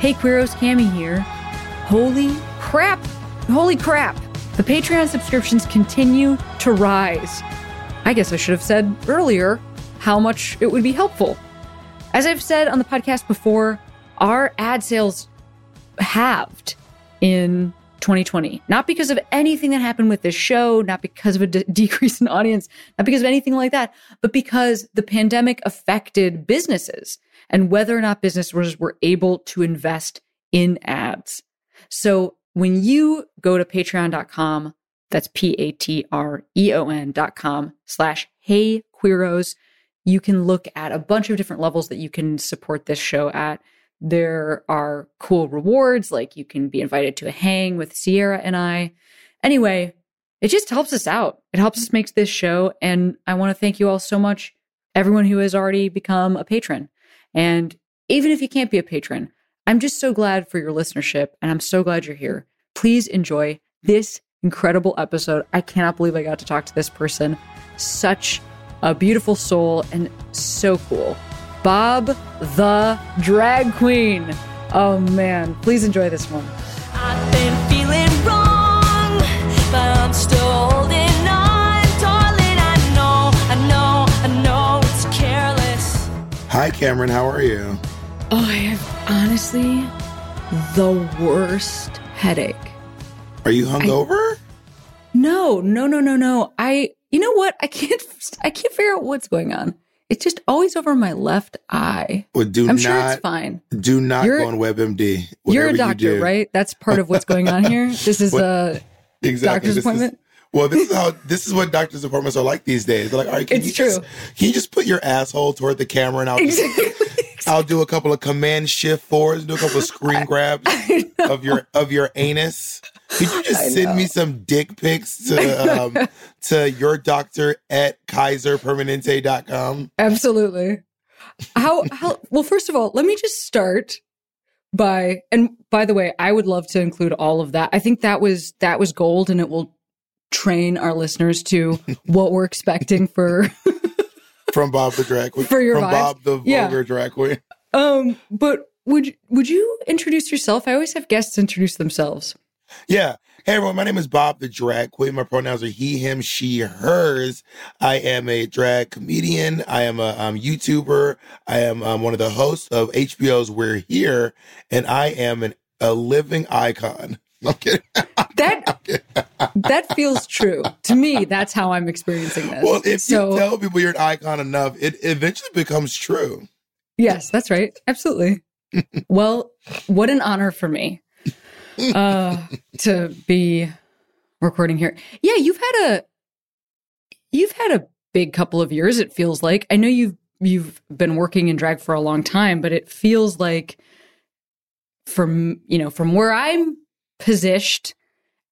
Hey Queeros, Cami here. Holy crap! Holy crap! The Patreon subscriptions continue to rise. I guess I should have said earlier how much it would be helpful. As I've said on the podcast before, our ad sales halved in 2020. Not because of anything that happened with this show, not because of a de- decrease in audience, not because of anything like that, but because the pandemic affected businesses and whether or not business owners were able to invest in ads. So when you go to patreon.com, that's P-A-T-R-E-O-N dot com slash hey queeros, you can look at a bunch of different levels that you can support this show at. There are cool rewards, like you can be invited to a hang with Sierra and I. Anyway, it just helps us out. It helps us make this show. And I want to thank you all so much, everyone who has already become a patron. And even if you can't be a patron, I'm just so glad for your listenership and I'm so glad you're here. Please enjoy this incredible episode. I cannot believe I got to talk to this person. Such a beautiful soul and so cool. Bob the Drag Queen. Oh man, please enjoy this one. Hi, Cameron, how are you? Oh, I have honestly the worst headache. Are you hungover? I, no, no, no, no, no. I, you know what? I can't, I can't figure out what's going on. It's just always over my left eye. Well, do I'm not, sure it's fine. Do not you're, go on WebMD. You're a doctor, you right? That's part of what's going on here. This is a exactly. doctor's this appointment. Is, well, this is how this is what doctors' appointments are like these days. They're like, all right, can it's you true. Just, can you just put your asshole toward the camera and I'll exactly. just, I'll do a couple of command shift fours, do a couple of screen grabs of your of your anus. Could you just send me some dick pics to um, to your doctor at kaiserpermanente.com? Absolutely. How how well first of all, let me just start by and by the way, I would love to include all of that. I think that was that was gold and it will train our listeners to what we're expecting for from Bob the drag queen. For your from vibes. Bob the vulgar drag queen. Um, but would would you introduce yourself? I always have guests introduce themselves. Yeah. Hey everyone, my name is Bob the Drag Queen. My pronouns are he, him, she, hers. I am a drag comedian. I am a um, YouTuber. I am um, one of the hosts of HBO's We're Here, and I am an, a living icon. I'm kidding. That that feels true to me. That's how I'm experiencing this. Well, if so, you tell people you're an icon enough, it eventually becomes true. Yes, that's right. Absolutely. well, what an honor for me uh, to be recording here. Yeah, you've had a you've had a big couple of years. It feels like I know you've you've been working in drag for a long time, but it feels like from you know from where I'm positioned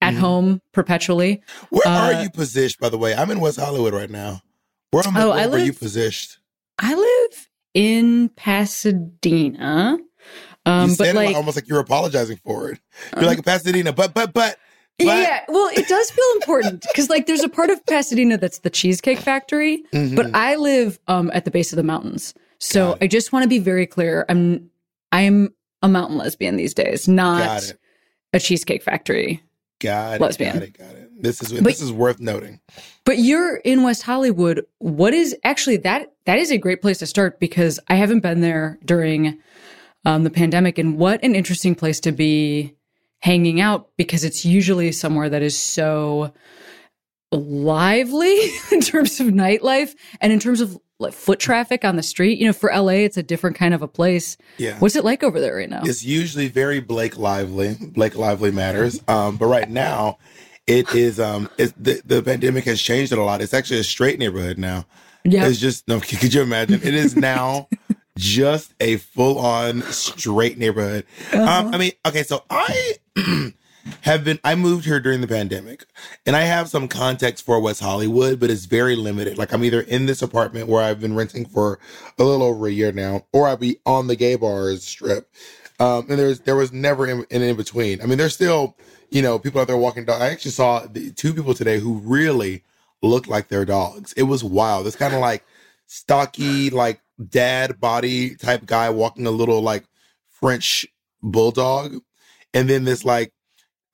at mm-hmm. home perpetually. Where uh, are you positioned, by the way? I'm in West Hollywood right now. Where am oh, I live, are you positioned? I live in Pasadena. Um, you but like, almost like you're apologizing for it. You're um, like Pasadena, but but but. But. Yeah, well, it does feel important because, like, there's a part of Pasadena that's the Cheesecake Factory, mm-hmm. but I live um, at the base of the mountains, so I just want to be very clear. I'm I'm a mountain lesbian these days, not a Cheesecake Factory got lesbian. Got it, got it. This is but, this is worth noting. But you're in West Hollywood. What is actually that? That is a great place to start because I haven't been there during um, the pandemic. And what an interesting place to be hanging out because it's usually somewhere that is so lively in terms of nightlife and in terms of like, foot traffic on the street. You know, for LA, it's a different kind of a place. Yeah. What's it like over there right now? It's usually very Blake Lively. Blake Lively matters. Um, but right now, it is um, it's, the the pandemic has changed it a lot. It's actually a straight neighborhood now. Yeah. It's just no. Could you imagine? It is now just a full on straight neighborhood. Um, uh-huh. Um, I mean, okay, so I have been, I moved here during the pandemic and I have some context for West Hollywood, but it's very limited. Like I'm either in this apartment where I've been renting for a little over a year now, or I'll be on the gay bars strip. Um, and there's, there was never an in, in between. I mean, there's still, you know, people out there walking dogs. I actually saw the, two people today who really looked like their dogs. It was wild. It's kind of like stocky, like dad body type guy walking a little like French bulldog. And then this like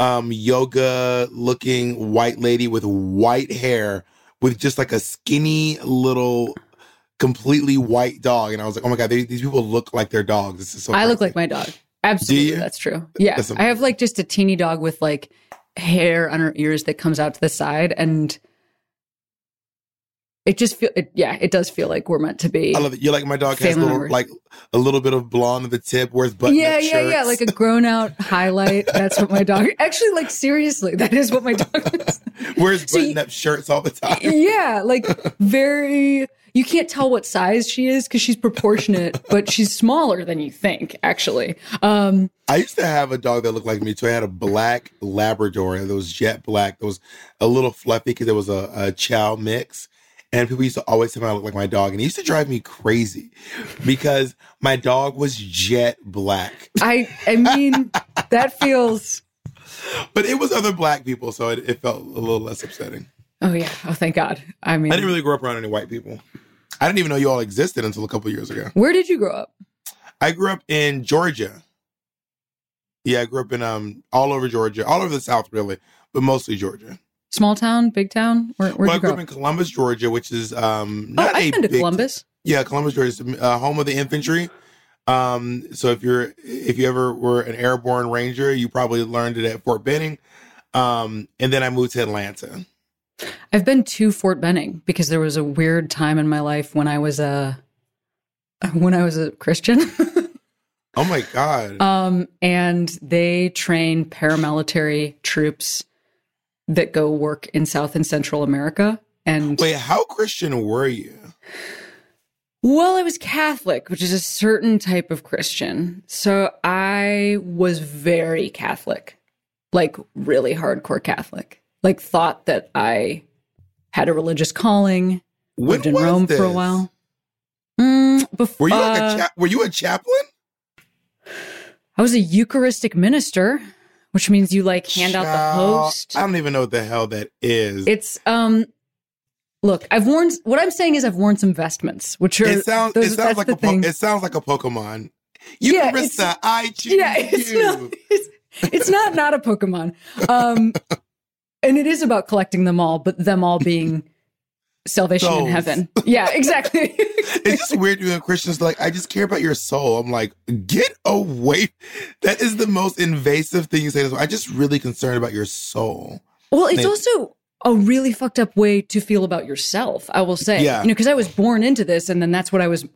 um yoga looking white lady with white hair with just like a skinny little completely white dog. And I was like, oh my God, they, these people look like their dogs. This is so I crazy. look like my dog. Absolutely. That's true. Yeah. That's I have like just a teeny dog with like hair on her ears that comes out to the side. And it just feel it, yeah it does feel like we're meant to be i love it You're like my dog has a little like a little bit of blonde at the tip wears button yeah yeah shirts. yeah like a grown out highlight that's what my dog actually like seriously that is what my dog is. wears button up shirts all the time yeah like very you can't tell what size she is because she's proportionate but she's smaller than you think actually um I used to have a dog that looked like me too. I had a black Labrador that was jet black. That was a little fluffy because it was a, a chow mix and people used to always tell me I look like my dog. And it used to drive me crazy because my dog was jet black. I I mean, that feels But it was other black people, so it, it, felt a little less upsetting. Oh yeah. Oh thank God. I mean I didn't really grow up around any white people. I didn't even know you all existed until a couple years ago. Where did you grow up? I grew up in Georgia. Yeah, I grew up in um all over Georgia, all over the South really, but mostly Georgia. Small town, big town? Where, well, I grew up in Columbus, Georgia, which is um oh, not oh, I've been to Columbus. T- yeah, Columbus, Georgia is uh, home of the infantry. Um, so if you're if you ever were an airborne ranger, you probably learned it at Fort Benning. Um, and then I moved to Atlanta. I've been to Fort Benning because there was a weird time in my life when I was a when I was a Christian. oh my god. Um, and they train paramilitary troops that go work in South and Central America. And wait, how Christian were you? Well, I was Catholic, which is a certain type of Christian. So I was very Catholic, like really hardcore Catholic. Like thought that I had a religious calling. When lived in Rome this? for a while. Mm, before, were you like a uh, cha- were you a chaplain? I was a Eucharistic minister which means you like hand Child, out the host. I don't even know what the hell that is. It's um look, I've worn what I'm saying is I've worn some vestments, which are it sounds those, it sounds like a po- it sounds like a Pokemon. You yeah, I choose yeah, it's you. Not, it's, it's not not a Pokemon. Um and it is about collecting them all, but them all being salvation Souls. in heaven. Yeah, exactly. it's just weird when Christians like, I just care about your soul. I'm like, get away. That is the most invasive thing you say. I'm just really concerned about your soul. Well, it's and also a really fucked up way to feel about yourself, I will say. Yeah. You know, because I was born into this and then that's what I was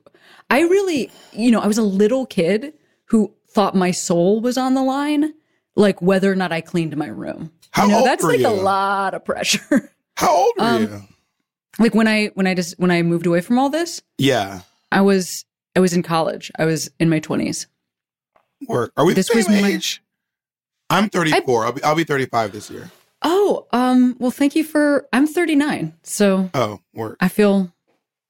I really, you know, I was a little kid who thought my soul was on the line, like whether or not I cleaned my room. How you know, old that's like you? a lot of pressure. How old were um, you? Like when I when I just when I moved away from all this. Yeah. I was I was in college. I was in my twenties. Work. Are we this the same age? My, I'm 34. I, will be I'll be 35 this year. Oh, um, well thank you for I'm 39. So Oh, work. I feel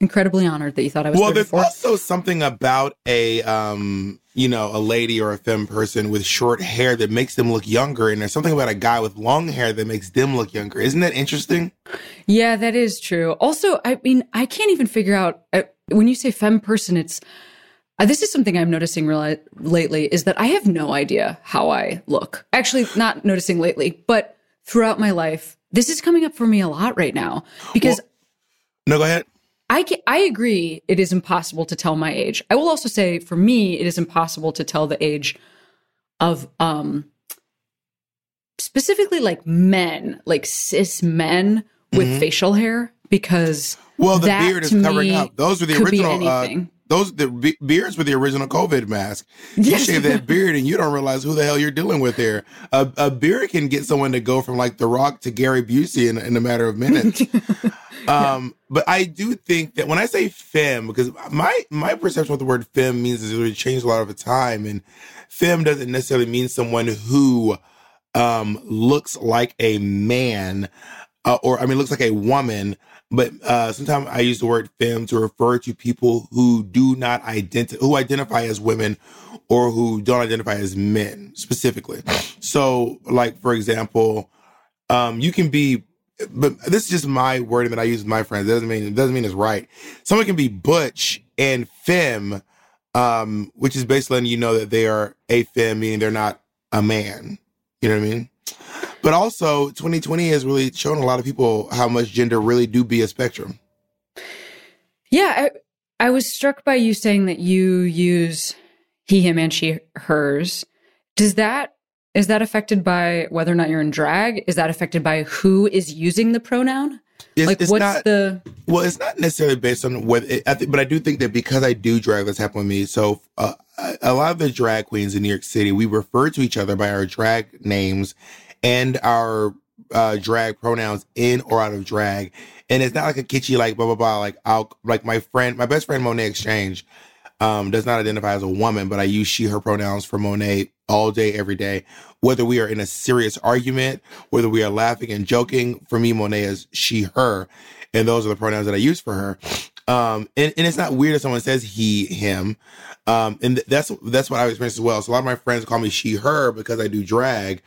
incredibly honored that you thought I was Well, 34. there's also something about a um you know, a lady or a femme person with short hair that makes them look younger. And there's something about a guy with long hair that makes them look younger. Isn't that interesting? Yeah, that is true. Also, I mean, I can't even figure out uh, when you say femme person, it's uh, this is something I'm noticing real- lately is that I have no idea how I look. Actually, not noticing lately, but throughout my life, this is coming up for me a lot right now because. Well, no, go ahead. I can, I agree. It is impossible to tell my age. I will also say, for me, it is impossible to tell the age of um specifically like men, like cis men with mm-hmm. facial hair, because well, the beard is covering up. Those are the original. Uh, those the be- beards were the original COVID mask. You yes. shave that beard and you don't realize who the hell you're dealing with there. A, a beard can get someone to go from like The Rock to Gary Busey in, in a matter of minutes. Um, but I do think that when I say femme, because my my perception of the word femme means is really changed a lot over time, and femme doesn't necessarily mean someone who um looks like a man, uh, or I mean looks like a woman. But uh, sometimes I use the word femme to refer to people who do not identify, who identify as women, or who don't identify as men specifically. So, like for example, um, you can be but this is just my wording that I use with my friends. It doesn't mean it doesn't mean it's right. Someone can be butch and femme, um, which is basically letting you know that they are a femme, meaning they're not a man. You know what I mean? But also, 2020 has really shown a lot of people how much gender really do be a spectrum. Yeah, I, I was struck by you saying that you use he, him, and she, hers. Does that is that affected by whether or not you're in drag? Is that affected by who is using the pronoun? It's, like, it's what's not, the? Well, it's not necessarily based on whether, it, I th- but I do think that because I do drag, that's happened with me. So uh, a lot of the drag queens in New York City, we refer to each other by our drag names and our uh, drag pronouns in or out of drag. And it's not like a kitschy, like blah blah blah. Like I'll like my friend, my best friend Monét X Change um, does not identify as a woman, but I use she, her pronouns for Monet all day, every day. Whether we are in a serious argument, whether we are laughing and joking, for me, Monet is she, her. And those are the pronouns that I use for her. Um, and, and it's not weird if someone says he, him. Um, and th- that's, that's what I've experienced as well. So a lot of my friends call me she, her because I do drag.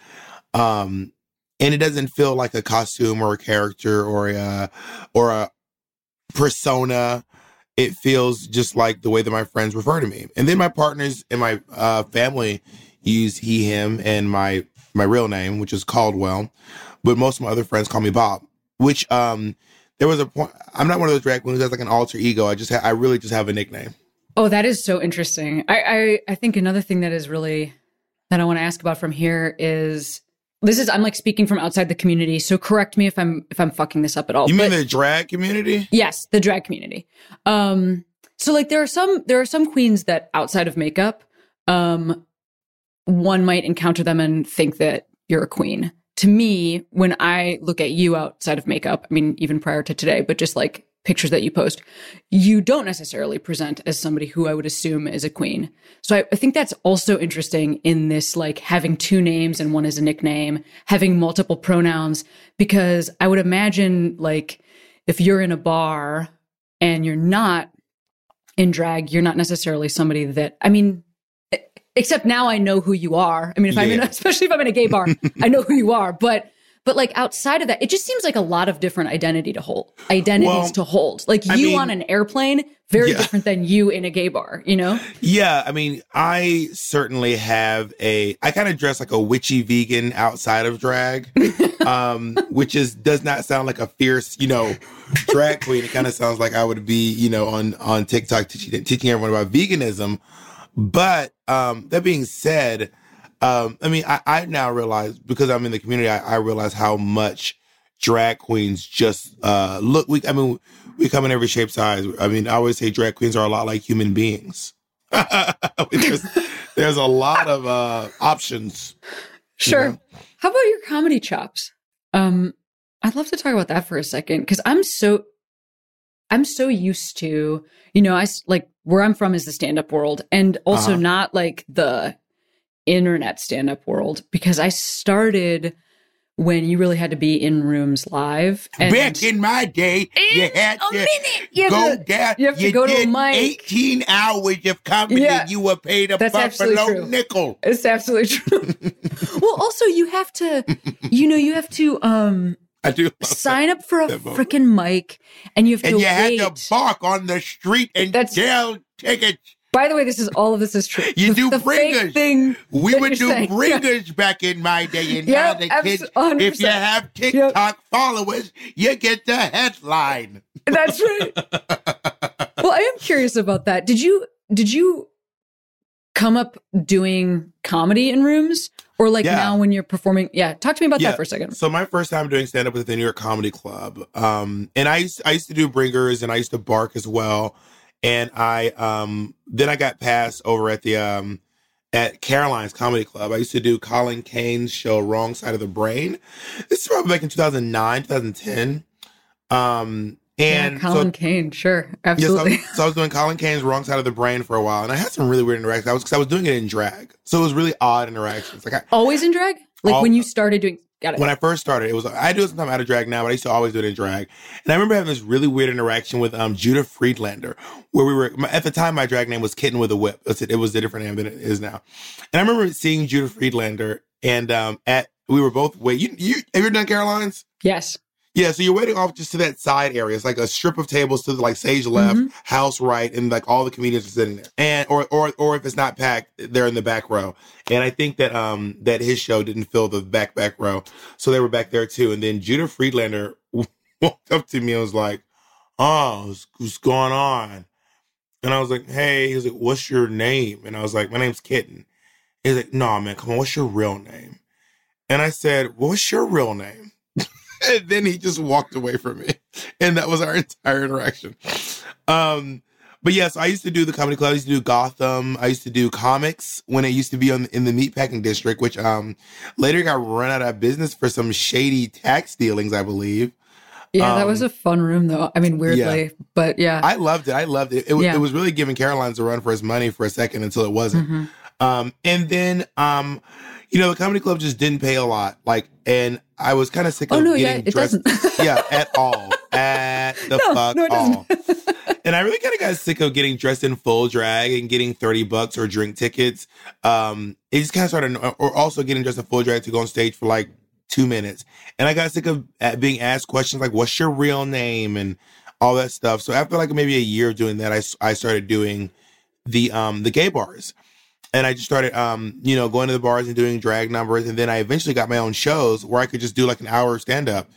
Um, and it doesn't feel like a costume or a character or a, or a persona it feels just like the way that my friends refer to me. And then my partners and my uh, family use he, him, and my my real name, which is Caldwell. But most of my other friends call me Bob. Which um, there was a point. I'm not one of those drag queens that's like an alter ego. I just ha- I really just have a nickname. Oh, that is so interesting. I, I I think another thing that is really that I want to ask about from here is this is I'm like speaking from outside the community, so correct me if I'm if I'm fucking this up at all. You mean but, the drag community? Yes, the drag community. Um so like there are some there are some queens that outside of makeup, um one might encounter them and think that you're a queen. To me, when I look at you outside of makeup, I mean even prior to today, but just like pictures that you post, you don't necessarily present as somebody who I would assume is a queen. So I, I, think that's also interesting in this, like having two names and one is a nickname, having multiple pronouns, because I would imagine like if you're in a bar and you're not in drag, you're not necessarily somebody that, I mean, except now I know who you are. I mean, if yeah. I'm in, especially if I'm in a gay bar, I know who you are, but but like outside of that, it just seems like a lot of different identity to hold, identities well, to hold. Like you I mean, on an airplane, very yeah. different than you in a gay bar, you know? Yeah. I mean, I certainly have a, I kind of dress like a witchy vegan outside of drag, um, which is, does not sound like a fierce, you know, drag queen. It kind of sounds like I would be, you know, on, on TikTok teaching, teaching everyone about veganism. But, um, that being said, um, I mean, I, I now realize because I'm in the community, I, I realize how much drag queens just uh, look. We, I mean, we come in every shape, size. I mean, I always say drag queens are a lot like human beings. there's, there's a lot of uh, options. Sure. You know? How about your comedy chops? Um, I'd love to talk about that for a second because I'm so I'm so used to, you know, I like where I'm from is the stand up world and also uh-huh. not like the internet stand up world because I started when you really had to be in rooms live. And Back in my day, you had to minute, you go to, down. You have to you go to a mic. 18 hours of comedy yeah, you were paid a that's buffalo nickel. It's absolutely true. well, also you have to, you know, you have to, um, I do sign that, up for a freaking mic and you have and to you wait. had to bark on the street and That's, sell tickets by the way, this is all of this is true. You the, do the bringers. Thing we would do saying. bringers back in my day, and yep, now the kids, 100%. if you have TikTok yep. followers, you get the headline. That's right. well, I am curious about that. Did you did you come up doing comedy in rooms, or like yeah. now when you're performing? Yeah, talk to me about yeah. that for a second. So my first time doing stand up was at the New York Comedy Club, um, and I used, I used to do bringers, and I used to bark as well and I um then I got passed over at the um at Caroline's Comedy Club. I used to do Colin Kane's show Wrong Side of the Brain. This is probably back in 2009, 2010. Um And yeah, Colin so, Kane, sure, absolutely. Yeah, so, so, I was doing Colin Kane's Wrong Side of the Brain for a while, and I had some really weird interactions. I was because I was doing it in drag, so it was really odd interactions. Like I, always in drag, like all, when you started doing. Got it. When I first started, it was I do it sometimes out of drag now, but I used to always do it in drag. And I remember having this really weird interaction with um Judah Friedlander, where we were at the time my drag name was Kitten with a Whip. It was a different name than it is now. And I remember seeing Judah Friedlander, and um at we were both wait. You you have you done Caroline's? Yes. Yeah, so you're waiting off just to that side area. It's like a strip of tables to the like stage left, mm-hmm. house right, and like all the comedians are sitting there. And or or or if it's not packed, they're in the back row. And I think that um that his show didn't fill the back back row, so they were back there too. And then Judah Friedlander walked up to me and was like, "Oh, what's, what's going on?" And I was like, "Hey," he was like, "What's your name?" And I was like, "My name's Kitten." He's like, "No, nah, man, come on, what's your real name?" And I said, well, "What's your real name?" And then he just walked away from me. And that was our entire interaction. Um, but yes, I used to do the comedy club. I used to do Gotham. I used to do Comix when it used to be on in the meatpacking district, which um later got run out of business for some shady tax dealings, I believe. Yeah, um, that was um, a fun room though. I mean, weirdly, yeah. but yeah, I loved it. I loved it. It, yeah. it, was really giving Caroline's a run for his money for a second until it wasn't. Mm-hmm. Um, and then um, you know, the comedy club just didn't pay a lot. Like, and I was kind of sick oh, of no, getting yeah, dressed. yeah, at all. At the no, fuck no, all. and I really kind of got sick of getting dressed in full drag and getting 30 bucks or drink tickets. Um, it just kind of started, or also getting dressed in full drag to go on stage for like two minutes. And I got sick of being asked questions like, what's your real name? And all that stuff. So after like maybe a year of doing that, I, I started doing the, um, the gay bars and I just started, um, you know, going to the bars and doing drag numbers. And then I eventually got my own shows where I could just do like an hour stand up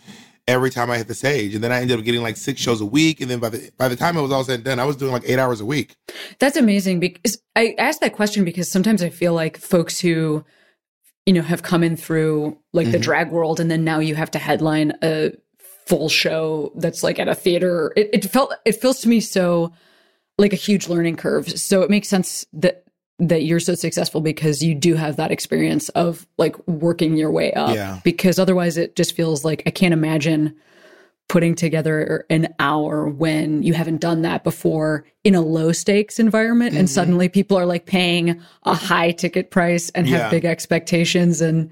every time I hit the stage. And then I ended up getting like six shows a week. And then by the by the time it was all said and done, I was doing like eight hours a week. That's amazing because I asked that question because sometimes I feel like folks who, you know, have come in through like mm-hmm. the drag world and then now you have to headline a full show that's like at a theater. It, it felt it feels to me so like a huge learning curve. So it makes sense that that you're so successful because you do have that experience of like working your way up. Yeah. Because otherwise, it just feels like I can't imagine putting together an hour when you haven't done that before in a low stakes environment mm-hmm. and suddenly people are like paying a high ticket price and have yeah. big expectations and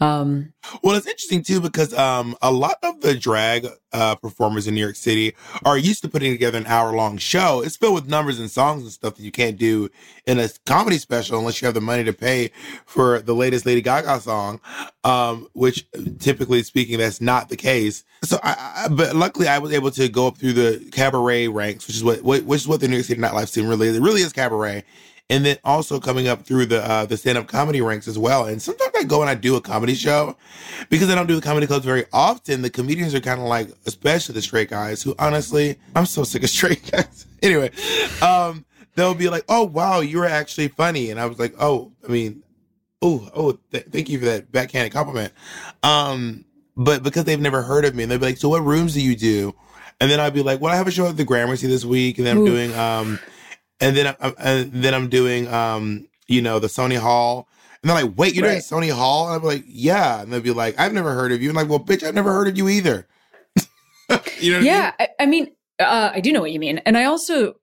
um, well, it's interesting too because um, a lot of the drag uh, performers in New York City are used to putting together an hour long show. It's filled with numbers and songs and stuff that you can't do in a comedy special unless you have the money to pay for the latest Lady Gaga song, um, which typically speaking, that's not the case. So, I, I, but luckily, I was able to go up through the cabaret ranks, which is what, which is what the New York City nightlife scene really is. It really is cabaret and then also coming up through the uh, the stand up comedy ranks as well. And sometimes I go and I do a comedy show because I don't do the comedy clubs very often. The comedians are kind of like, especially the straight guys, who honestly, I'm so sick of straight guys. anyway, um, they'll be like, "Oh wow, you were actually funny," and I was like, "Oh, I mean, oh, oh, th- thank you for that backhanded compliment." Um, but because they've never heard of me, and they'll be like, "So what rooms do you do?" And then I'd be like, "Well, I have a show at the Gramercy this week, and then I'm Ooh. doing um." And then I'm, and then I'm doing um you know the Sony Hall. And they're like, wait, you're right. doing Sony Hall? And I'm like, yeah. And they'll be like, I've never heard of you. And I'm like, well, bitch, I've never heard of you either. you know yeah, I mean? I, I mean, uh, I do know what you mean. And I also,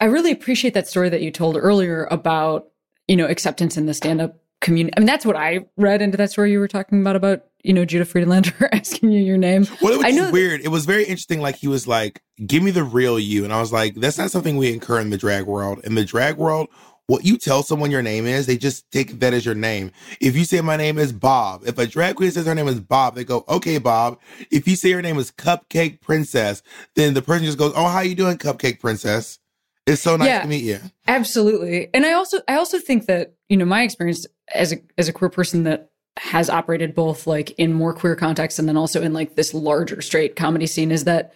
I really appreciate that story that you told earlier about, you know, acceptance in the stand up community. I mean, that's what I read into that story you were talking about, about, you know, Judah Friedlander asking you your name. Well, it was I know weird. It was very interesting. Like he was like, give me the real you. And I was like, that's not something we incur in the drag world. In the drag world, what you tell someone your name is, they just take that as your name. If you say my name is Bob, if a drag queen says her name is Bob, they go, okay, Bob. If you say your name is Cupcake Princess, then the person just goes, oh, how you doing, Cupcake Princess? It's so nice yeah, to meet you. Absolutely. And I also I also think that, you know, my experience as a as a queer person that has operated both like in more queer contexts and then also in like this larger straight comedy scene is that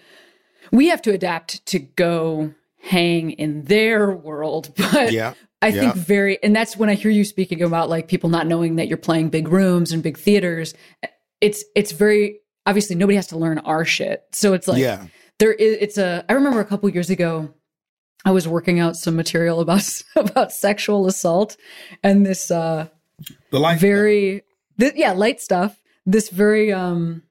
we have to adapt to go hang in their world. But yeah. I yeah. think very, and that's when I hear you speaking about like people not knowing that you're playing big rooms and big theaters. It's, it's very, obviously nobody has to learn our shit. So it's like, yeah. there is, it's a, I remember a couple years ago, I was working out some material about about sexual assault and this uh the light very th- yeah light stuff this very um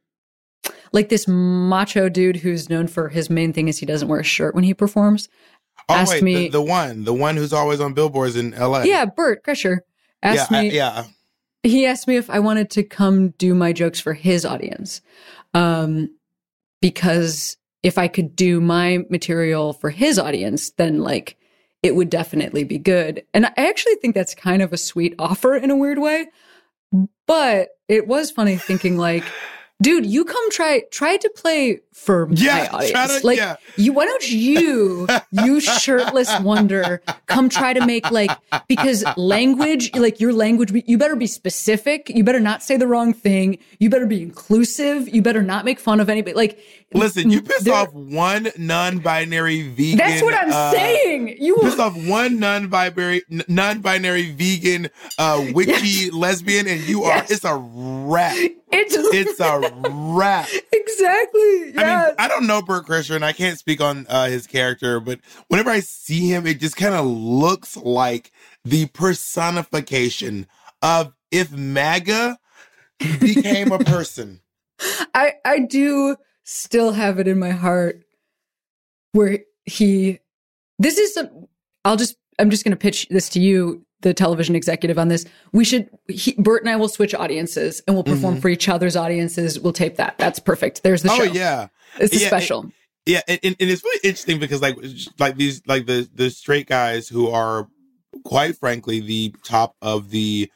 like this macho dude who's known for his main thing is he doesn't wear a shirt when he performs. Oh asked wait, me- the, the one, the one who's always on billboards in L.A. Yeah, Bert Kreischer asked yeah, I- me. yeah. he asked me if I wanted to come do my jokes for his audience. Um, because if I could do my material for his audience, then like it would definitely be good. And I actually think that's kind of a sweet offer in a weird way. But it was funny thinking like, dude, you come try try to play for Yeah, my audience. to- like yeah. you why don't you, you shirtless wonder, come try to make like because language, like your language, you better be specific. You better not say the wrong thing. You better be inclusive. You better not make fun of anybody. Like Listen, you pissed off one non-binary vegan. That's what I'm uh, saying. You Pissed off one non-binary, non-binary vegan, uh, witchy lesbian, and you are. Yes. It's a wrap. it's It's a wrap. exactly. I mean, I don't know Bert Kreischer, and I can't speak on uh, his character, but whenever I see him, it just kind of looks like the personification of if MAGA became a person. I I do still have it in my heart where he this is some I'll just I'm just going to pitch this to you the television executive on this. We should he, Bert and I will switch audiences and we'll perform Mhm. for each other's audiences. We'll tape that. That's perfect. There's the show. oh show. yeah, it's a Yeah, it- special yeah, and, and and it's really interesting because like like these like the the straight guys who are quite frankly the top of the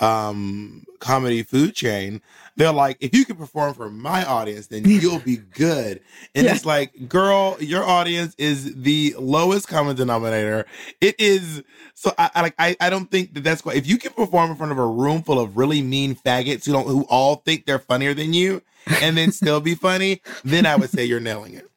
um comedy food chain they're like if you can perform for my audience then you'll be good. And Yeah. it's like girl your audience is the lowest common denominator. It is so i, I like I, I don't think that that's quite if you can perform in front of a room full of really mean faggots who don't who all think they're funnier than you and then still be funny then i would say you're nailing it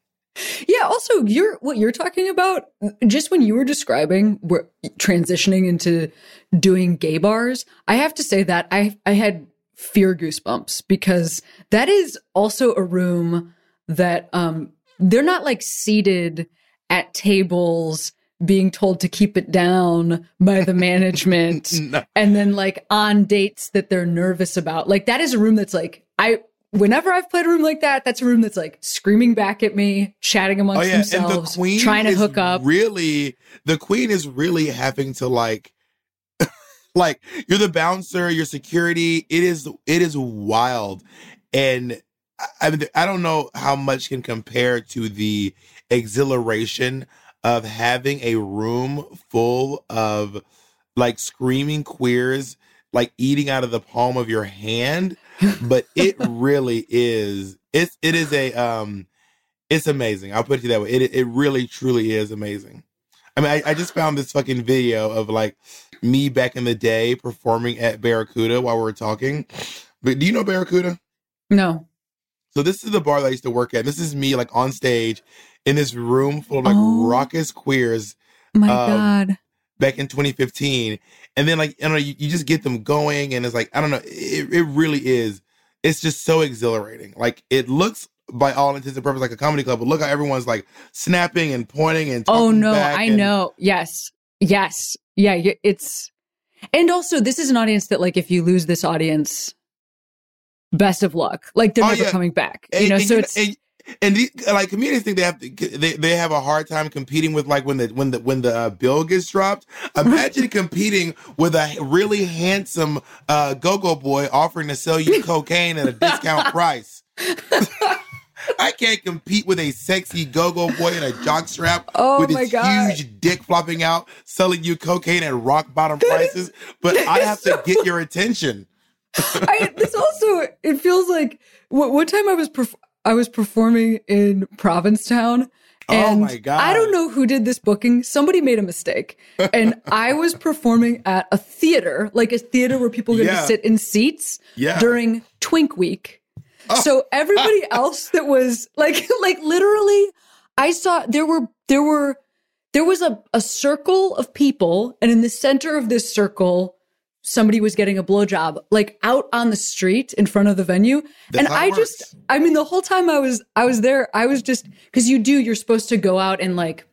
Yeah. Also, you're what you're talking about. Just when you were describing we're transitioning into doing gay bars, I have to say that I I had fear goosebumps because that is also a room that um they're not like seated at tables being told to keep it down by the management No. and then like on dates that they're nervous about. Like that is a room that's like I whenever I've played a room like that, that's a room that's like screaming back at me, chatting oh, amongst Oh yeah, and the themselves, queen trying to hook up. Really, the queen is really having to like, like you're the bouncer, your security. It is it is wild, and I, I mean I don't know how much can compare to the exhilaration of having a room full of like screaming queers, like eating out of the palm of your hand. But it really is. It's it is a um it's amazing. I'll put it that way. It it really truly is amazing. I mean, I, I just found this fucking video of like me back in the day performing at Barracuda while we were talking. But do you know Barracuda? No. So this is the bar that I used to work at. This is me like on stage in this room full of like Oh. raucous queers My Um, God. back in 2015. And then like, I don't know, you, you just get them going and it's like, I don't know, it, it really is. It's just so exhilarating. Like it looks by all intents and purposes like a comedy club, but look how everyone's like snapping and pointing and Oh no, I and- know. Yes. Yes. Yeah, it's and also this is an audience that like if you lose this audience best of luck. Like they're Oh, never yeah. coming back. And, you know, and so you it's and, and the, like comedians think they have to, they, they have a hard time competing with like when the when the when the uh, bill gets dropped. Imagine competing with a really handsome uh, go-go boy offering to sell you cocaine at a discount price. I can't compete with a sexy go-go boy in a jockstrap Oh with his God. huge dick flopping out, selling you cocaine at rock bottom prices. But I have is to get your attention. I, this also it feels like what one time I was perf- I was performing in Provincetown Oh and my God. I don't know who did this booking. Somebody made a mistake. And I was performing at a theater, like a theater where people get Yeah. to sit in seats Yeah. during Twink Week. Oh. So everybody else that was like like literally I saw there were there were there was a, a circle of people, and in the center of this circle, somebody was getting a blowjob, like out on the street in front of the venue. That's and I just I mean the whole time I was I was there, I was just because you do, you're supposed to go out and like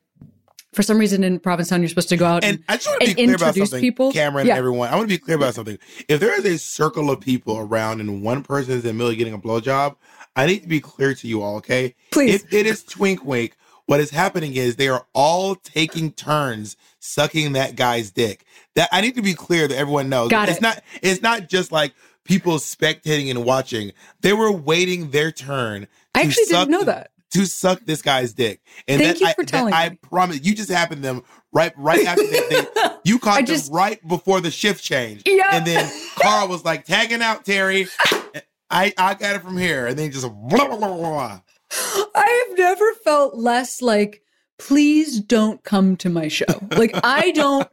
for some reason in Provincetown, you're supposed to go out and, and I just want to be clear about something, people. Cameron yeah. and everyone. I want to be clear about something. If there is a circle of people around and one person is in the middle of getting a blowjob, I need to be clear to you all, okay? Please. If it is Twink Wink, what is happening is they are all taking turns sucking that guy's dick. That I need to be clear that everyone knows. Got it's it. not it's not just like people spectating and watching. They were waiting their turn. I actually didn't know that to suck this guy's dick. And Thank you for telling I, me. I promise you just happened them right right after they, they you caught just, them right before the shift change. Yeah. And then Carl was like tagging out Terry. I I got it from here, and then just blah blah blah blah. I have never felt less like please don't come to my show. Like I don't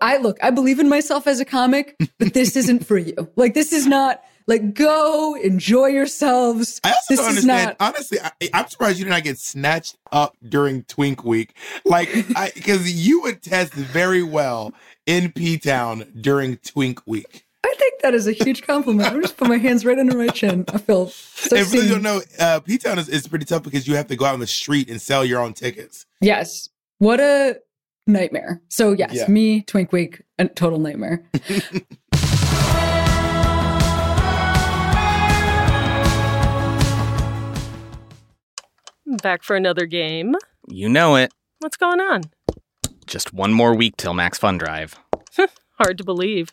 I look, I believe in myself as a comic, but this isn't for you. Like this is not like, go enjoy yourselves. I also this don't understand. Not- Honestly, I, am surprised you did not get snatched up during Twink Week. Like, because you would test very well in P Town during Twink Week. I think that is a huge compliment. I'm just put my hands right under my chin. I feel so. If you don't know, uh, P Town is, is pretty tough because you have to go out on the street and sell your own tickets. Yes. What a nightmare. So yes, yeah. me, Twink Week, a total nightmare. Back for another game. You know it. What's going on? Just one more week till Max Fun Drive. Hard to believe.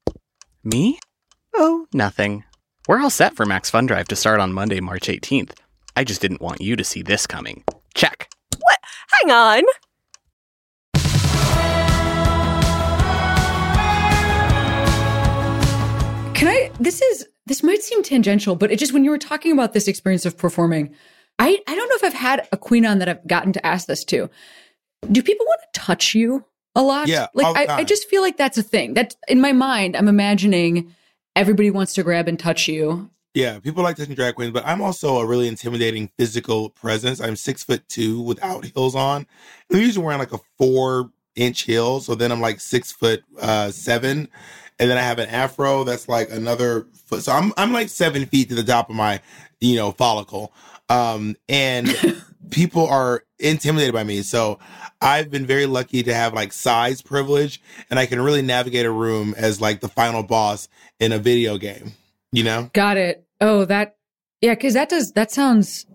Me? Oh, nothing. We're all set for Max Fun Drive to start on Monday, March 18th. I just didn't want you to see this coming. Check. What? Hang on. Can I? This is this might seem tangential, but it just when you were talking about this experience of performing, I I don't know if I've had a queen on that I've gotten to ask this to. Do people want to touch you a lot? Yeah, like I, I just feel like that's a thing. That in my mind, I'm imagining everybody wants to grab and touch you. Yeah, people like touching drag queens, but I'm also a really intimidating physical presence. I'm six foot two without heels on. I'm usually wearing like a four inch heel, so then I'm like six foot uh, seven and then I have an afro that's like another foot. So I'm I'm like seven feet to the top of my, you know, follicle. Um, and people are intimidated by me. So I've been very lucky to have like size privilege, and I can really navigate a room as like the final boss in a video game. You know? Got it. Oh, that yeah, because that does that sounds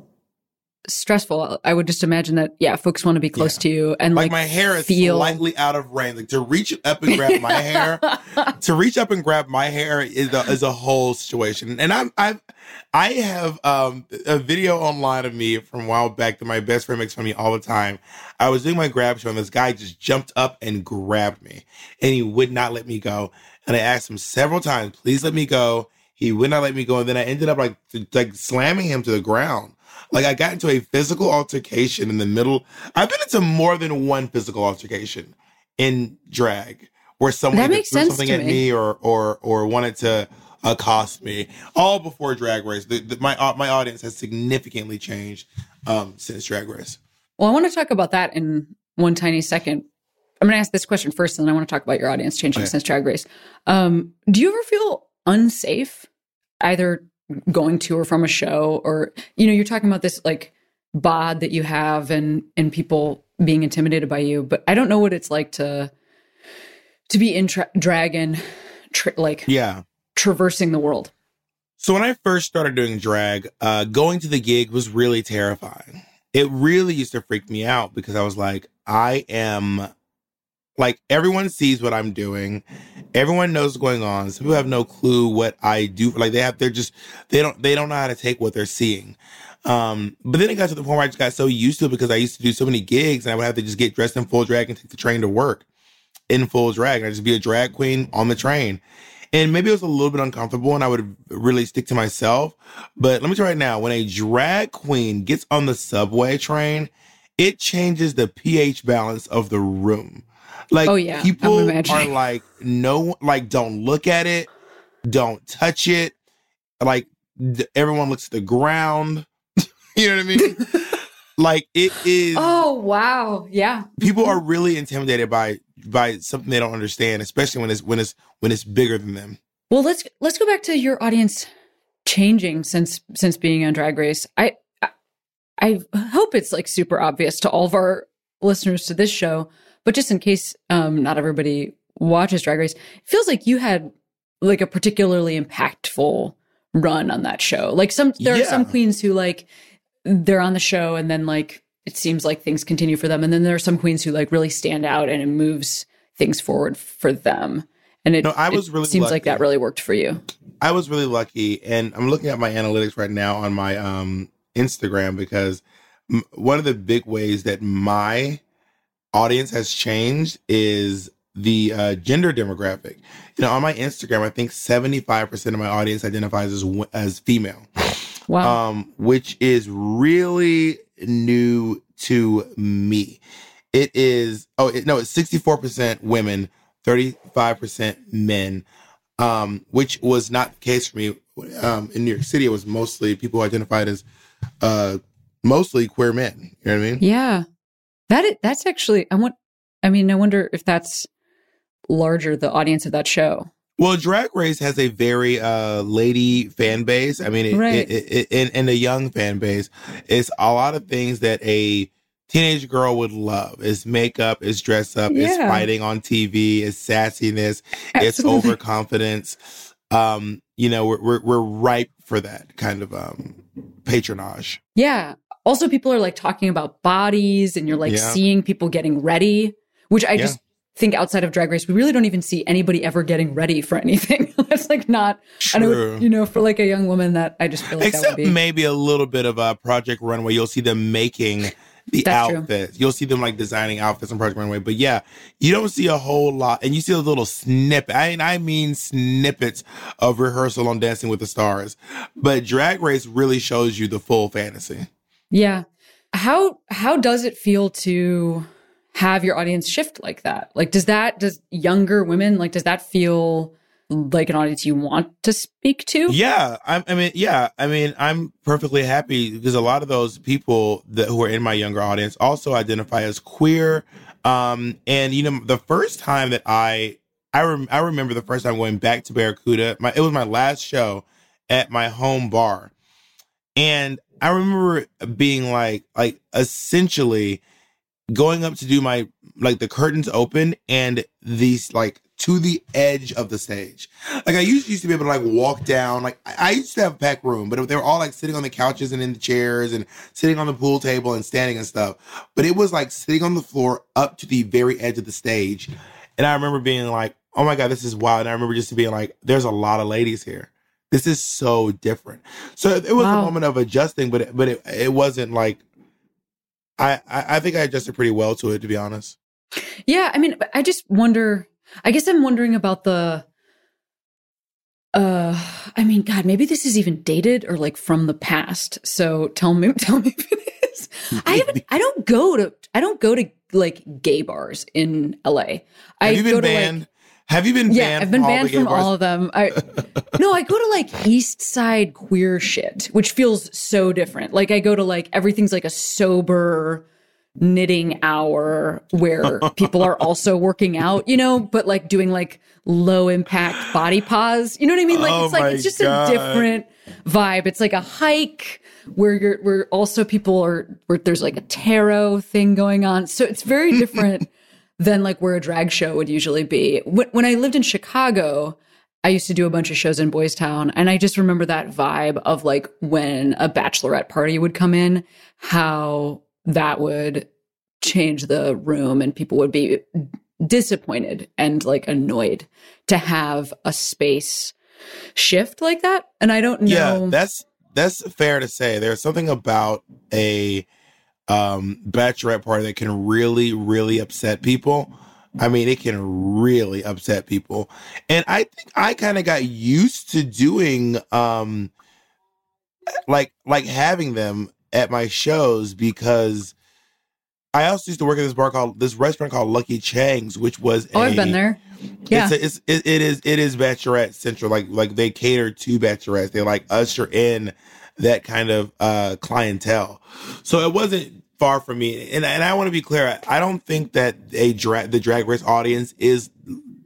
stressful. I would just imagine that, yeah, folks want to be close yeah. to you and like, like, my hair is feel... slightly out of range. Like to reach up and grab my hair, to reach up and grab my hair is a, is a whole situation. And I'm, I've, I have um, a video online of me from a while back that my best friend makes fun of me all the time. I was doing my grab show and this guy just jumped up and grabbed me and he would not let me go. And I asked him several times, please let me go. He would not let me go. And then I ended up like, like slamming him to the ground. Like I got into a physical altercation in the middle. I've been into more than one physical altercation in drag where someone threw something at me. me or or or wanted to accost me. All before Drag Race. The, the, my uh, my audience has significantly changed um, since Drag Race. Well, I want to talk about that in one tiny second. I'm going to ask this question first, and then I want to talk about your audience changing okay. since Drag Race. Um, do you ever feel unsafe, either going to or from a show or you know you're talking about this like bod that you have and and people being intimidated by you but i don't know what it's like to to be in tra- dragon tra- like yeah. traversing the world. So when i first started doing drag uh going to the gig was really terrifying. It really used to freak me out because i was like i am like everyone sees what I'm doing. Everyone knows what's going on. Some people have no clue what I do. Like they have, they're just, they don't, they don't know how to take what they're seeing. Um, but then it got to the point where I just got so used to it because I used to do so many gigs and I would have to just get dressed in full drag and take the train to work in full drag. And I'd just be a drag queen on the train. And maybe it was a little bit uncomfortable and I would really stick to myself. But let me tell you right now, when a drag queen gets on the subway train it changes the pH balance of the room. Like Oh, yeah, people are like no like don't look at it, don't touch it. Like th- everyone looks at the ground. you know what I mean? like it is Oh wow, yeah. people mm-hmm. are really intimidated by by something they don't understand, especially when it's when it's when it's bigger than them. Well, let's let's go back to your audience changing since since being on Drag Race. I I, I hope it's like super obvious to all of our listeners to this show, but just in case um, not everybody watches Drag Race, it feels like you had like a particularly impactful run on that show. Like some there are some queens who like they're on the show and then like it seems like things continue for them, and then there are some queens who like really stand out and it moves things forward for them. And it, No, I was really seems like that really worked for you. I was really lucky, and I'm looking at my analytics right now on my um, Instagram because m- one of the big ways that my audience has changed is the uh, gender demographic. You know, on my Instagram, I think 75% of my audience identifies as as female, Wow. um, which is really new to me. It is oh it, no, it's 64% women, 35% men um, which was not the case for me. Um, in New York City, it was mostly people who identified as uh, mostly queer men. You know what I mean? yeah. That is, that's actually I want I mean I wonder if that's larger the audience of that show. Well, Drag Race has a very uh, lady fan base. I mean, it, Right. it, it, and, a young fan base. It's a lot of things that a teenage girl would love. It's makeup, it's dress up, it's fighting on TV, it's sassiness, it's overconfidence. Um, you know, we're, we're we're ripe for that kind of um, patronage. Yeah. Also people are like talking about bodies and you're like Yeah. seeing people getting ready, which I Yeah. just think outside of drag race we really don't even see anybody ever getting ready for anything. That's like not I True. know you know for like a young woman that I just feel like that Except would be maybe a little bit of a Project Runway. You'll see them making the That's true. outfits. You'll see them like designing outfits on Project Runway. But yeah, you don't see a whole lot, and you see a little snippet. I mean, I mean snippets of rehearsal on Dancing with the Stars. But Drag Race really shows you the full fantasy. Yeah. How how does it feel to have your audience shift like that? Like does that does younger women like does that feel like an audience you want to speak to? Yeah, I, I mean, yeah, I mean, I'm perfectly happy because a lot of those people that who are in my younger audience also identify as queer. Um, and you know, the first time that I, I, rem- I remember the first time going back to Barracuda. My it was my last show at my home bar, and I remember being like, like essentially going up to do my like the curtains open and these like to the edge of the stage. Like I used, used to be able to like walk down. Like I, used to have a room, but they were all like sitting on the couches and in the chairs and sitting on the pool table and standing and stuff. But it was like sitting on the floor up to the very edge of the stage. And I remember being like, oh my God, this is wild. And I remember just being like, there's a lot of ladies here. This is so different. So it was Wow. a moment of adjusting, but it, but it, it wasn't like I, I I think I adjusted pretty well to it, to be honest. Yeah, I mean, I just wonder. I guess I'm wondering about the. Uh, I mean, God, maybe this is even dated or like from the past. So tell me, tell me if it is. I haven't. I don't go to. I don't go to like gay bars in LA. I Have you go been to banned? like. Have you been Yeah, banned? I've been from all banned from bars? all of them. I no, I go to like East Side queer shit, which feels so different. Like I go to like everything's like a sober knitting hour where people are also working out, you know, but like doing like low impact body pause. You know what I mean? Like Oh it's like it's just God. a different vibe. It's like a hike where you're where also people are where there's like a tarot thing going on. So it's very different than like where a drag show would usually be. When, when I lived in Chicago, I used to do a bunch of shows in Boys Town, and I just remember that vibe of like when a bachelorette party would come in, how that would change the room and people would be disappointed and like annoyed to have a space shift like that. And I don't know. Yeah, that's that's fair to say. There's something about a um bachelorette party that can really, really upset people. I mean, it can really upset people. And I think I kind of got used to doing um like like having them at my shows because I also used to work at this bar called this restaurant called Lucky Cheng's, which was Oh, i I've been there. Yeah. It's, a, it's it, it is it is bachelorette central. Like like they cater to bachelorettes. They like usher in that kind of uh clientele. So it wasn't far from me. And and I want to be clear. I don't think that a drag the drag race audience is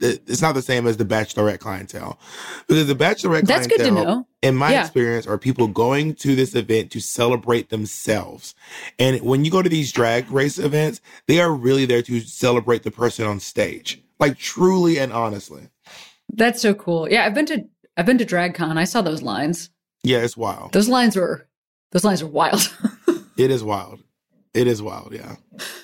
it's not the same as the bachelorette clientele because the bachelorette That's good to know. in my Yeah. experience are people going to this event to celebrate themselves and when you go to these drag race events they are really there to celebrate the person on stage like truly and honestly That's so cool. Yeah, I've been to I've been to DragCon. I saw those lines. Yeah it's wild Those lines were those lines are wild. it is wild it is wild yeah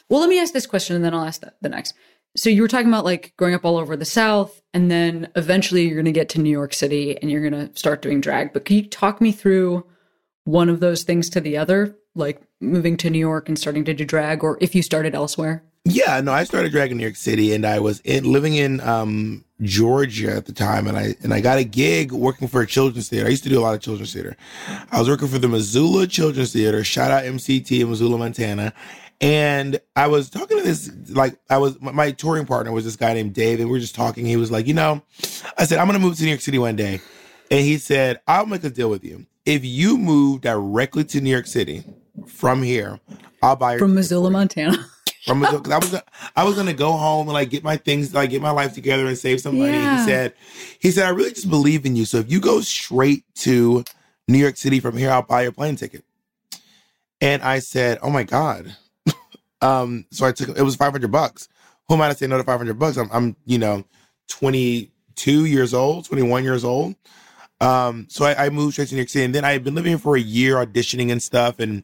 well, let me ask this question and then I'll ask the, the next. So you were talking about like growing up all over the South, and then eventually you're going to get to New York City and you're going to start doing drag. But can you talk me through one of those things to the other, like moving to New York and starting to do drag, or if you started elsewhere? Yeah, no, I started drag in New York City, and I was in, living in um, Georgia at the time, and I and I got a gig working for a children's theater. I used to do a lot of children's theater. I was working for the Missoula Children's Theater. Shout out MCT in Missoula, Montana. And I was talking to this, like, I was my, touring partner was this guy named Dave, and we were just talking. He was like, you know, I said I'm gonna move to New York City one day, and he said I'll make a deal with you if you move directly to New York City from here. I'll buy From Missoula. Montana. From I was gonna, I was gonna go home and like get my things, like get my life together and save some money. Yeah. He said, he said, I really just believe in you. So if you go straight to New York City from here, I'll buy your plane ticket. And I said, Oh my god. um, so I took it was five hundred bucks. Who am I to say no to five hundred bucks? I'm, I'm, you know, twenty two years old, twenty one years old. Um, so I, I moved straight to New York City, and then I had been living here for a year, auditioning and stuff, and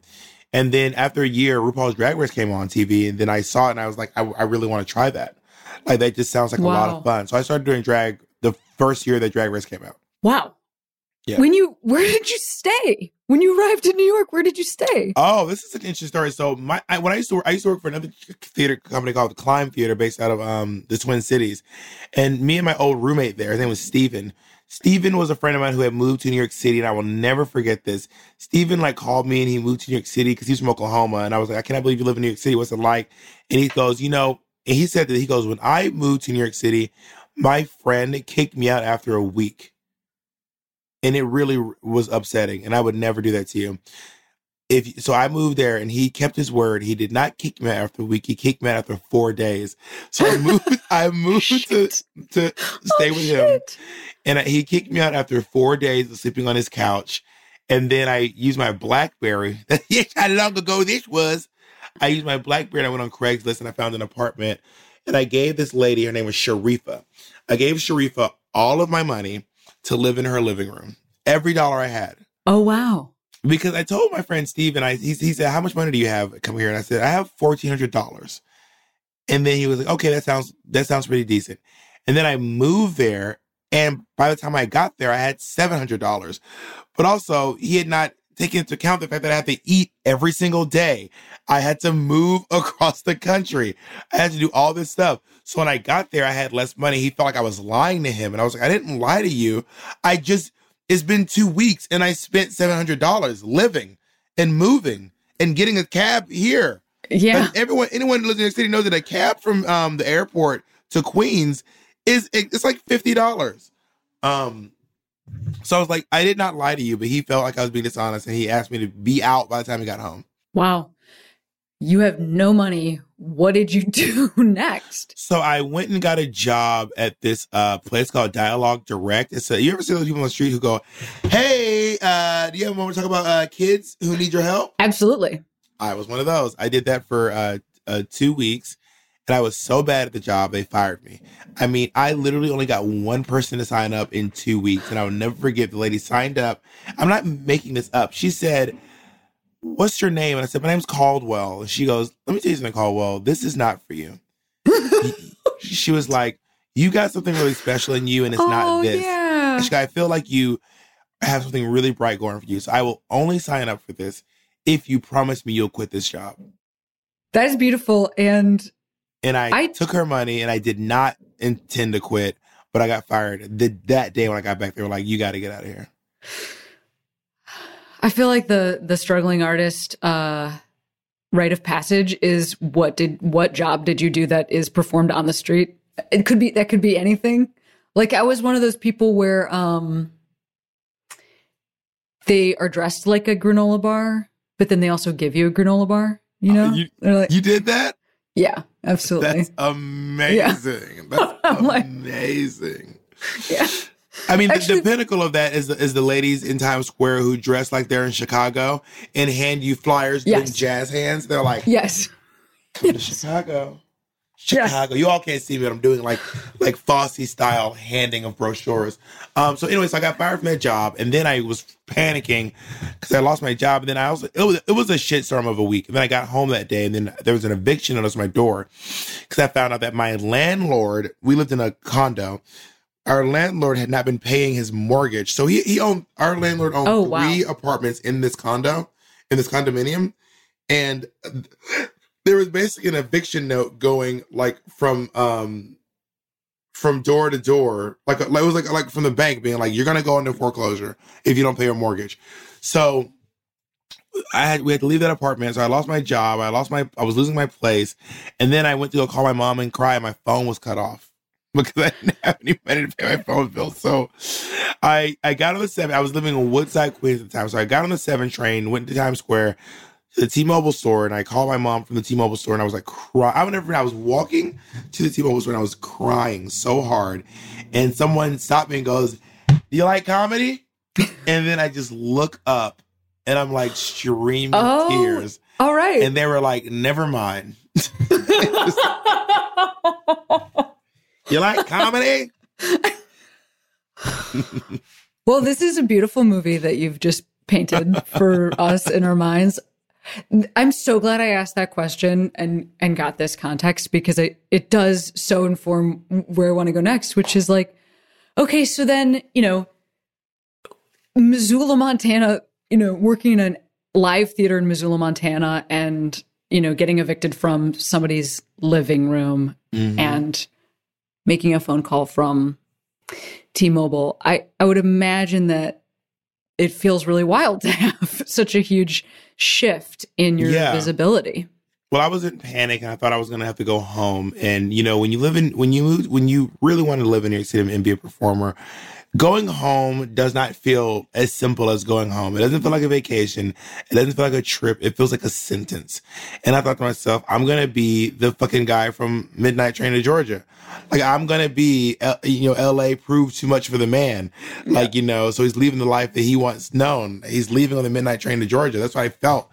and then after a year, RuPaul's Drag Race came on TV, and then I saw it, and I was like, I, I really want to try that. Like that just sounds like a lot of fun. So I started doing drag the first year that Drag Race came out. Wow. Yeah. When you where did you stay? When you arrived in New York, where did you stay? Oh, this is an interesting story. So my I, when I used to work, I used to work for another theater company called the Climb Theater, based out of um the Twin Cities, and me and my old roommate there, his name was Steven. Steven was a friend of mine who had moved to New York City, and I will never forget this. Steven like called me and he moved to New York City because he's from Oklahoma, and I was like, I cannot believe you live in New York City. What's it like? And he goes, you know, and he said that he goes, when I moved to New York City, my friend kicked me out after a week. And it really was upsetting. And I would never do that to you. If so, I moved there and he kept his word. He did not kick me out after a week. He kicked me out after four days. So I moved. I moved to to oh, stay Oh, with him, and I, he kicked me out after four days of sleeping on his couch. And then I used my BlackBerry. yes, how long ago this was. I used my BlackBerry and I went on Craigslist and I found an apartment. And I gave this lady, her name was Sharifa. I gave Sharifa all of my money to live in her living room. Every dollar I had. Oh wow. Because I told my friend Steve, and I he, he said, How much money do you have? Come here. And I said, I have fourteen hundred dollars. And then he was like, Okay, that sounds that sounds pretty decent. And then I moved there, and by the time I got there, I had seven hundred dollars. But also, he had not taken into account the fact that I had to eat every single day. I had to move across the country. I had to do all this stuff. So when I got there, I had less money. He felt like I was lying to him. And I was like, I didn't lie to you. I just, it's been two weeks and I spent $700 living and moving and getting a cab here. Yeah. Like, everyone, anyone who lives in New York City knows that a cab from um, the airport to Queens is it's like fifty dollars. Um, so I was like, I did not lie to you, but he felt like I was being dishonest, and he asked me to be out by the time he got home. Wow. You have no money. What did you do next? So I went and got a job at this uh, place called Dialogue Direct. It's a, you ever see those people on the street who go, "Hey, uh, do you have a moment to talk about uh, kids who need your help?" Absolutely. I was one of those. I did that for uh, uh, two weeks, and I was so bad at the job they fired me. I mean, I literally only got one person to sign up in two weeks, and I will never forget the lady signed up. I'm not making this up. She said, "What's your name?" And I said, "My name's Caldwell." And she goes, "Let me tell you something, Caldwell. This is not for you." she was like, "You got something really special in you, and it's oh, not this." yeah. She goes, I feel like you have something really bright going for you. So I will only sign up for this if you promise me you'll quit this job. That is beautiful. And And I, I- took her money and I did not intend to quit, but I got fired. The, that day when I got back, they were like, you got to get out of here. I feel like the the struggling artist uh rite of passage is what did what job did you do that is performed on the street? It could be that could be anything. Like I was one of those people where um they are dressed like a granola bar, but then they also give you a granola bar. You know, Uh, you, like, you did that? yeah, absolutely. That's amazing. That's I'm like- amazing. yeah. I mean, the, Actually- the pinnacle of that is the, is the ladies in Times Square who dress like they're in Chicago and hand you flyers Yes. jazz hands. They're like, Yes. "Come to Chicago, Yes. Chicago." You all can't see me, but I'm doing like like Fosse style handing of brochures. Um. So, anyways, I got fired from that job, and then I was panicking because I lost my job. And then I also it was it was a shitstorm of a week. And then I got home that day, and then there was an eviction notice on my door because I found out that my landlord. We lived in a condo. Our landlord had not been paying his mortgage, so he he owned our landlord owned Oh, wow. three apartments in this condo, in this condominium, and there was basically an eviction note going like from um from door to door, like it was like like from the bank being like you're gonna go into foreclosure if you don't pay your mortgage. So I had we had to leave that apartment, so I lost my job. I lost my I was losing my place, and then I went to go call my mom and cry. And my phone was cut off because I didn't have any money to pay my phone bill. So I I got on the seven. I was living in Woodside, Queens at the time, so I got on the seven train, went to Times Square to the T-Mobile store, and I called my mom from the T-Mobile store, and I was like, cry. I would never. I was walking to the T-Mobile store, and I was crying so hard, and someone stopped me and goes, "Do you like comedy?" and then I just look up, and I'm like streaming Oh. tears, All right. and they were like, "Never mind." You like comedy? well, this is a beautiful movie that you've just painted for us in our minds. I'm so glad I asked that question and and got this context because it it does so inform where I want to go next, which is like, okay, so then you know, Missoula, Montana, you know, working in a live theater in Missoula, Montana, and you know, getting evicted from somebody's living room Mm-hmm. and making a phone call from T-Mobile, I I would imagine that it feels really wild to have such a huge shift in your Yeah. visibility. Well, I was in panic and I thought I was going to have to go home. And you know, when you live in when you move when you really want to live in New York City and be a performer, going home does not feel as simple as going home. It doesn't feel like a vacation. It doesn't feel like a trip. It feels like a sentence. And I thought to myself, I'm going to be the fucking guy from Midnight Train to Georgia. Like I'm going to be, uh, you know, LA proved too much for the man. Like, you know, so he's leaving the life that he once known. He's leaving on the Midnight Train to Georgia. That's what I felt.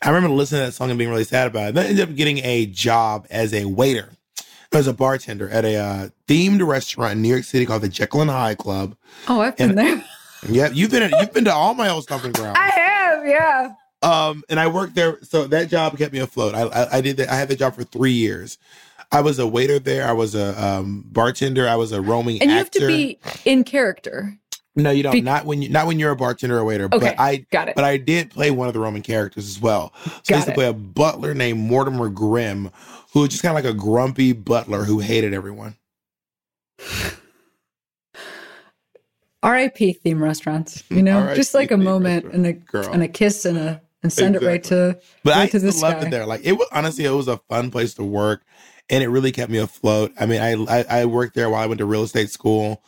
I remember listening to that song and being really sad about it. Then I ended up getting a job as a waiter, as a bartender at a uh, themed restaurant in New York City called the Jekyll and Hyde Club. Oh, I've been And- there. Yeah, you've been you've been to all my old stomping grounds. I have, yeah. Um, and I worked there, so that job kept me afloat. I, I, I did that. I had the job for three years. I was a waiter there. I was a um, bartender. I was a roaming And you have to be in character. no, you don't. be- not when you not when you're a bartender or a waiter. Okay, But I got it. but I did play one of the Roman characters as well. So I Got used to it. play a butler named Mortimer Grimm, who was just kind of like a grumpy butler who hated everyone. R.I.P. theme restaurants. You know, R.I.P. just like a moment and a Girl. and a kiss and a and send it right to But I right to the to love sky. it there. Like it was honestly, it was a fun place to work, and it really kept me afloat. I mean, I I, I worked there while I went to real estate school.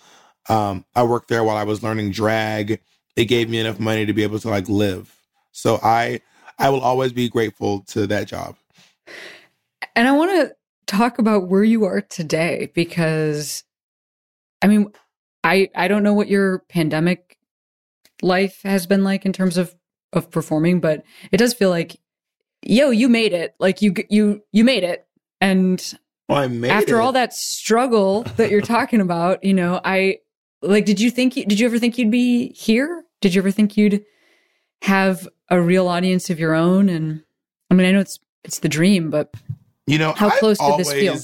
Um, I worked there while I was learning drag. It gave me enough money to be able to like live. So I I will always be grateful to that job. And I want to talk about where you are today because I mean, I I don't know what your pandemic life has been like in terms of of performing, but it does feel like yo, you made it. Like you you you made it. And Well, I made after it. all that struggle that you're talking about, you know, I like did you think you, did you ever think you'd be here? Did you ever think you'd have a real audience of your own and I mean, I know it's it's the dream, but You know, How I've close did this feel?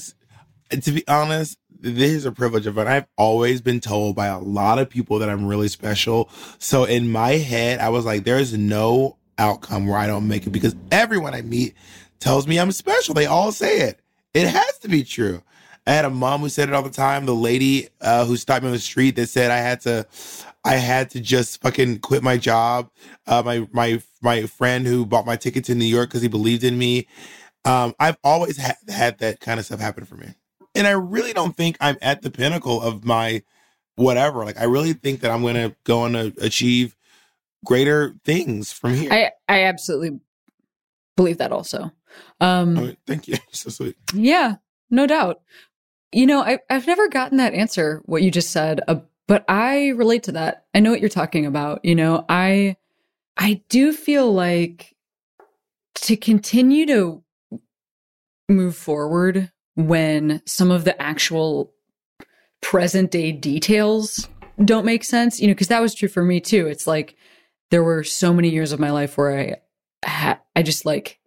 To be honest, this is a privilege of it. I've always been told by a lot of people that I'm really special. So in my head, I was like, there's no outcome where I don't make it because everyone I meet tells me I'm special. They all say it. It has to be true. I had a mom who said it all the time. The lady uh, who stopped me on the street that said I had to I had to just fucking quit my job. Uh, my my my friend who bought my ticket to New York because he believed in me. Um, I've always ha- had that kind of stuff happen for me, and I really don't think I'm at the pinnacle of my whatever. Like I really think that I'm going to go on to achieve greater things from here. I I absolutely believe that also. Um, oh, thank you. So sweet. Yeah, no doubt. You know, I, I've never gotten that answer, what you just said, uh, but I relate to that. I know what you're talking about. You know, I, I do feel like to continue to move forward when some of the actual present day details don't make sense, you know, because that was true for me too. It's like there were so many years of my life where I had, I just like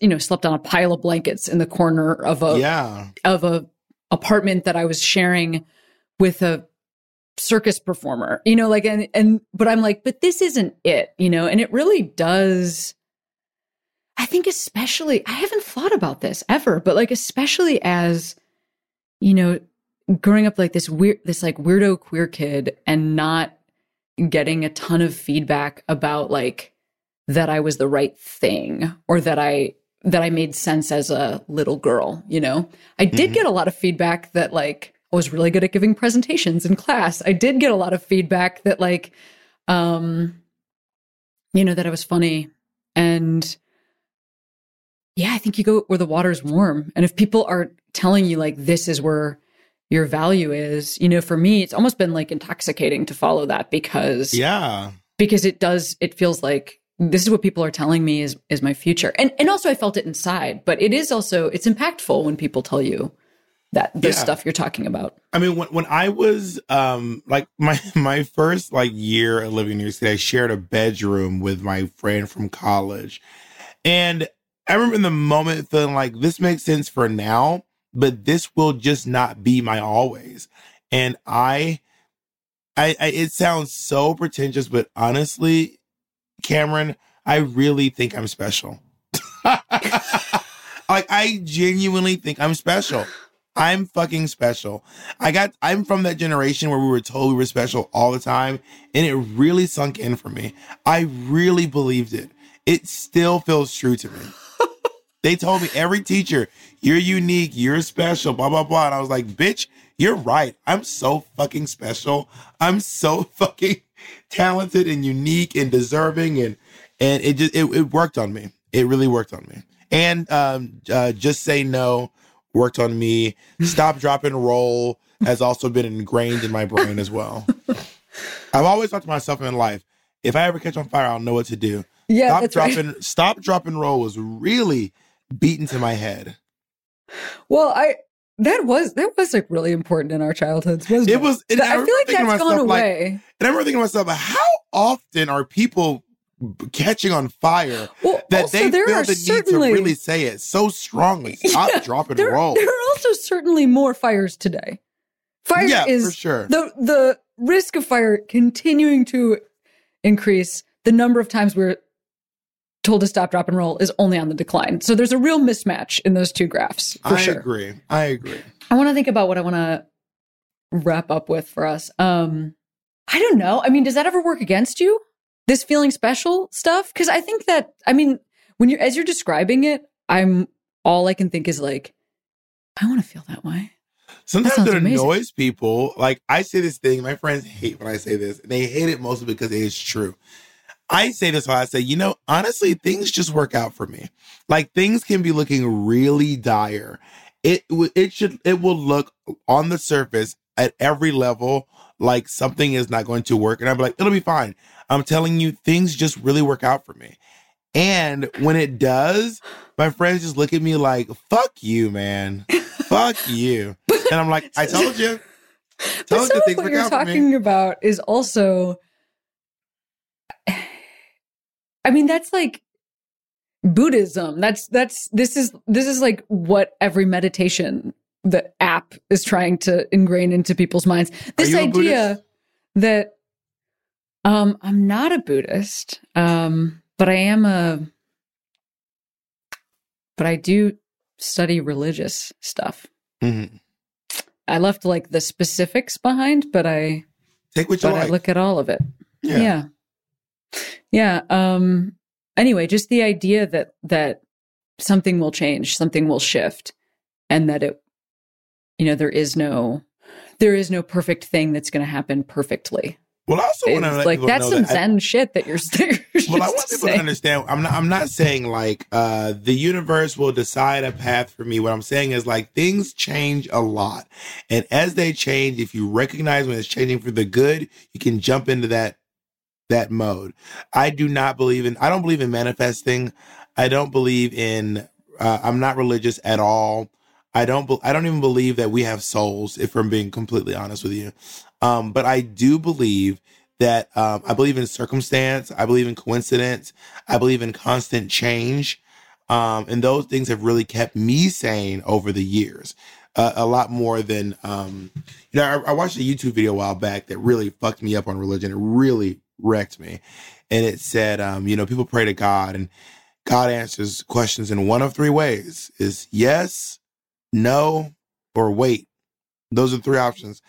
you know slept on a pile of blankets in the corner of a yeah. of a apartment that I was sharing with a circus performer you know like and and but I'm like but this isn't it you know? And it really does I think especially I haven't thought about this ever but like especially as you know growing up like this weird this like weirdo queer kid and not getting a ton of feedback about like that I was the right thing or that I that I made sense as a little girl, you know. I did mm-hmm. get a lot of feedback that like I was really good at giving presentations in class. I did get a lot of feedback that like um you know that I was funny and yeah, I think you go where the water's warm. And if people are telling you like this is where your value is, you know, for me it's almost been like intoxicating to follow that because Yeah. Because it does it feels like this is what people are telling me is is my future and and also i felt it inside but it is also it's impactful when people tell you that the yeah. stuff you're talking about i mean when, when i was um like my my first like year living in new york city i shared a bedroom with my friend from college and i remember in the moment feeling like this makes sense for now but this will just not be my always and i I, I it sounds so pretentious but honestly Cameron, I really think I'm special. like I genuinely think I'm special. I'm fucking special. I got I'm from that generation where we were told we were special all the time and it really sunk in for me. I really believed it. It still feels true to me. They told me every teacher, you're unique, you're special, blah blah blah and I was like, "Bitch, you're right. I'm so fucking special. I'm so fucking talented and unique and deserving and and it just it, it worked on me. It really worked on me. And um, uh, just say no worked on me. Stop, drop, and roll has also been ingrained in my brain as well. I've always thought to myself in life, if I ever catch on fire, I'll know what to do. Yeah, stop, dropping, right. stop, dropping and roll was really beaten to my head. Well, I that was that was like really important in our childhoods, wasn't it? It was. I, I feel like that's gone away. Like, and I remember thinking to myself, how often are people catching on fire well, that also, they feel the need to really say it so strongly? Stop, yeah, drop, and there, roll. There are also certainly more fires today. Fire yeah, is for sure. the the risk of fire continuing to increase. The number of times we're told to stop, drop, and roll is only on the decline. So there's a real mismatch in those two graphs for I sure. Agree. I agree. I want to think about what I want to wrap up with for us. Um, I don't know. I mean, does that ever work against you? This feeling special stuff? Because I think that I mean, when you're as you're describing it, I'm all I can think is like, I want to feel that way. Sometimes that it amazing. annoys people. Like I say this thing, my friends hate when I say this, and they hate it mostly because it is true. I say this while I say, you know, honestly, things just work out for me. Like things can be looking really dire. It it should it will look on the surface at every level like something is not going to work, and I'm like, it'll be fine. I'm telling you, things just really work out for me. And when it does, my friends just look at me like, "Fuck you, man. Fuck you." And I'm like, "I told you." Told but some you of what you're talking about is also I mean, that's like Buddhism. That's that's this is this is like what every meditation the app is trying to ingrain into people's minds. This idea that um I'm not a Buddhist, um, but I am a but I do study religious stuff. Mm-hmm. I left like the specifics behind, but I Take what you but like. I look at all of it. Yeah. yeah. Um anyway, just the idea that that something will change, something will shift and that it you know, there is no there is no perfect thing that's going to happen perfectly. Well, I also want to like that's some that I- zen shit that you're, you're well, I want people saying. to understand. I'm not. I'm not saying like uh, the universe will decide a path for me. What I'm saying is like things change a lot, and as they change, if you recognize when it's changing for the good, you can jump into that that mode. I do not believe in. I don't believe in manifesting. I don't believe in. Uh, I'm not religious at all. I don't. be- I don't even believe that we have souls. If I'm being completely honest with you, um, but I do believe that um, I believe in circumstance. I believe in coincidence. I believe in constant change. Um, and those things have really kept me sane over the years. Uh, a lot more than, um, you know, I, I watched a YouTube video a while back that really fucked me up on religion. It really wrecked me. And it said, um, you know, people pray to God and God answers questions in one of three ways is yes, no, or wait. Those are three options.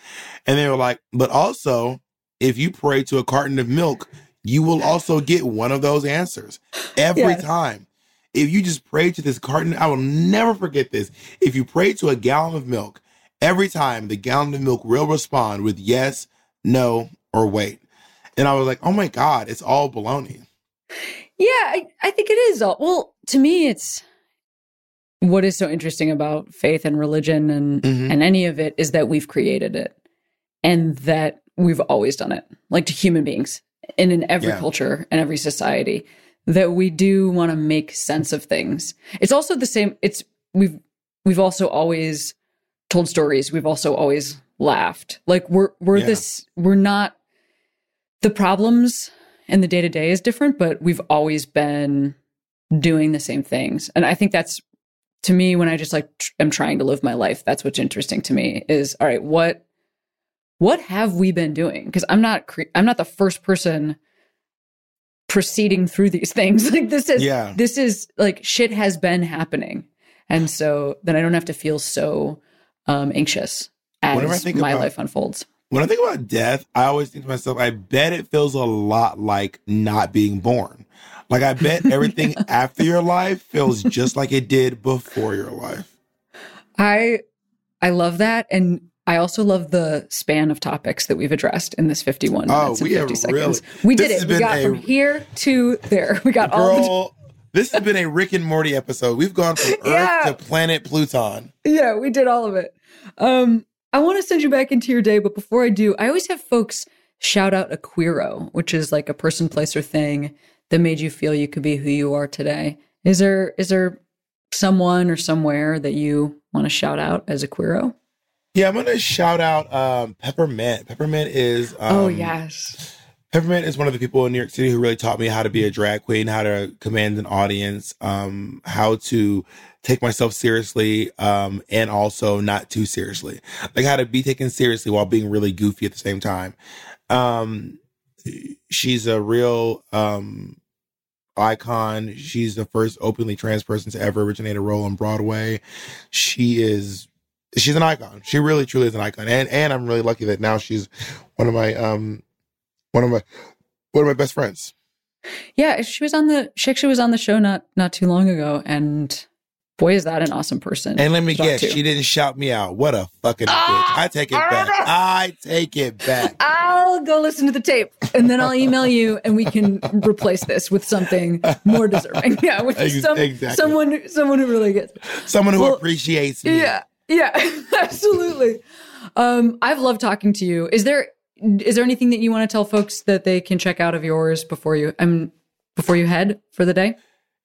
And they were like, but also, if you pray to a carton of milk, you will also get one of those answers every Yes. time. If you just pray to this carton, I will never forget this. If you pray to a gallon of milk, every time the gallon of milk will respond with yes, no, or wait. And I was like, oh my God, it's all baloney. Yeah, I, I think it is all. Well, to me, it's what is so interesting about faith and religion and Mhm. and any of it is that we've created it, and that we've always done it, like to human beings, and in every Yeah. culture and every society, that we do want to make sense of things. It's also the same. It's we've we've also always told stories. We've also always laughed. Like we're we're Yeah. this. We're not the problems and the day to day is different, but we've always been doing the same things. And I think that's to me when I just like tr- am trying to live my life. That's what's interesting to me is all right, what what have we been doing? Because I'm not cre- I'm not the first person proceeding through these things. Like this is Yeah. this is like shit has been happening, and so then I don't have to feel so um, anxious as my about- life unfolds. When I think about death, I always think to myself, I bet it feels a lot like not being born. Like I bet everything after your life feels just like it did before your life. I I love that, and I also love the span of topics that we've addressed in this 51 Oh, minutes and we have 50 seconds. really- we did it. We got a- from here to there. We got all the Girl, this has been a Rick and Morty episode. We've gone from Earth Yeah. to planet Pluton. yeah, we did all of it. Um, I want to send you back into your day, but before I do, I always have folks shout out a queero, which is like a person, place, or thing that made you feel you could be who you are today. Is there is there someone or somewhere that you want to shout out as a queero? Yeah, I'm gonna shout out um, Peppermint. Peppermint is um, oh yes. Peppermint is one of the people in New York City who really taught me how to be a drag queen, how to command an audience, um, how to take myself seriously, um, and also not too seriously. Like how to be taken seriously while being really goofy at the same time. Um, she's a real um, icon. She's the first openly trans person to ever originate a role on Broadway. She is she's an icon. She really truly is an icon. And and I'm really lucky that now she's one of my um one of my one of my best friends. Yeah, she was on the she actually was on the show not not too long ago, and boy, is that an awesome person. And let me guess, to. she didn't shout me out. What a fucking Ah! bitch. I take it back. I take it back. I'll go listen to the tape, and then I'll email you, and we can replace this with something more deserving. Yeah, with Ex- some, exactly. someone someone who really gets. It. Someone who Well, appreciates me. Yeah, yeah, absolutely. Um, I've loved talking to you. Is there is there anything that you want to tell folks that they can check out of yours before you um before you head for the day?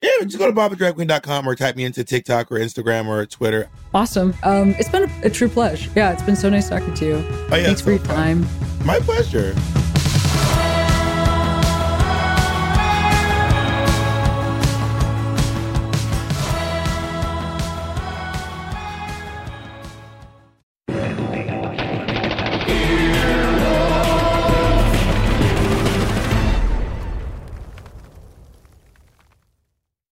Yeah, just go to bobthedragqueen.com or type me into TikTok or Instagram or Twitter. Awesome. Um, it's been a, a true pleasure. Yeah, it's been so nice talking to you. Oh, yeah, Thanks so for your fun. time. My pleasure.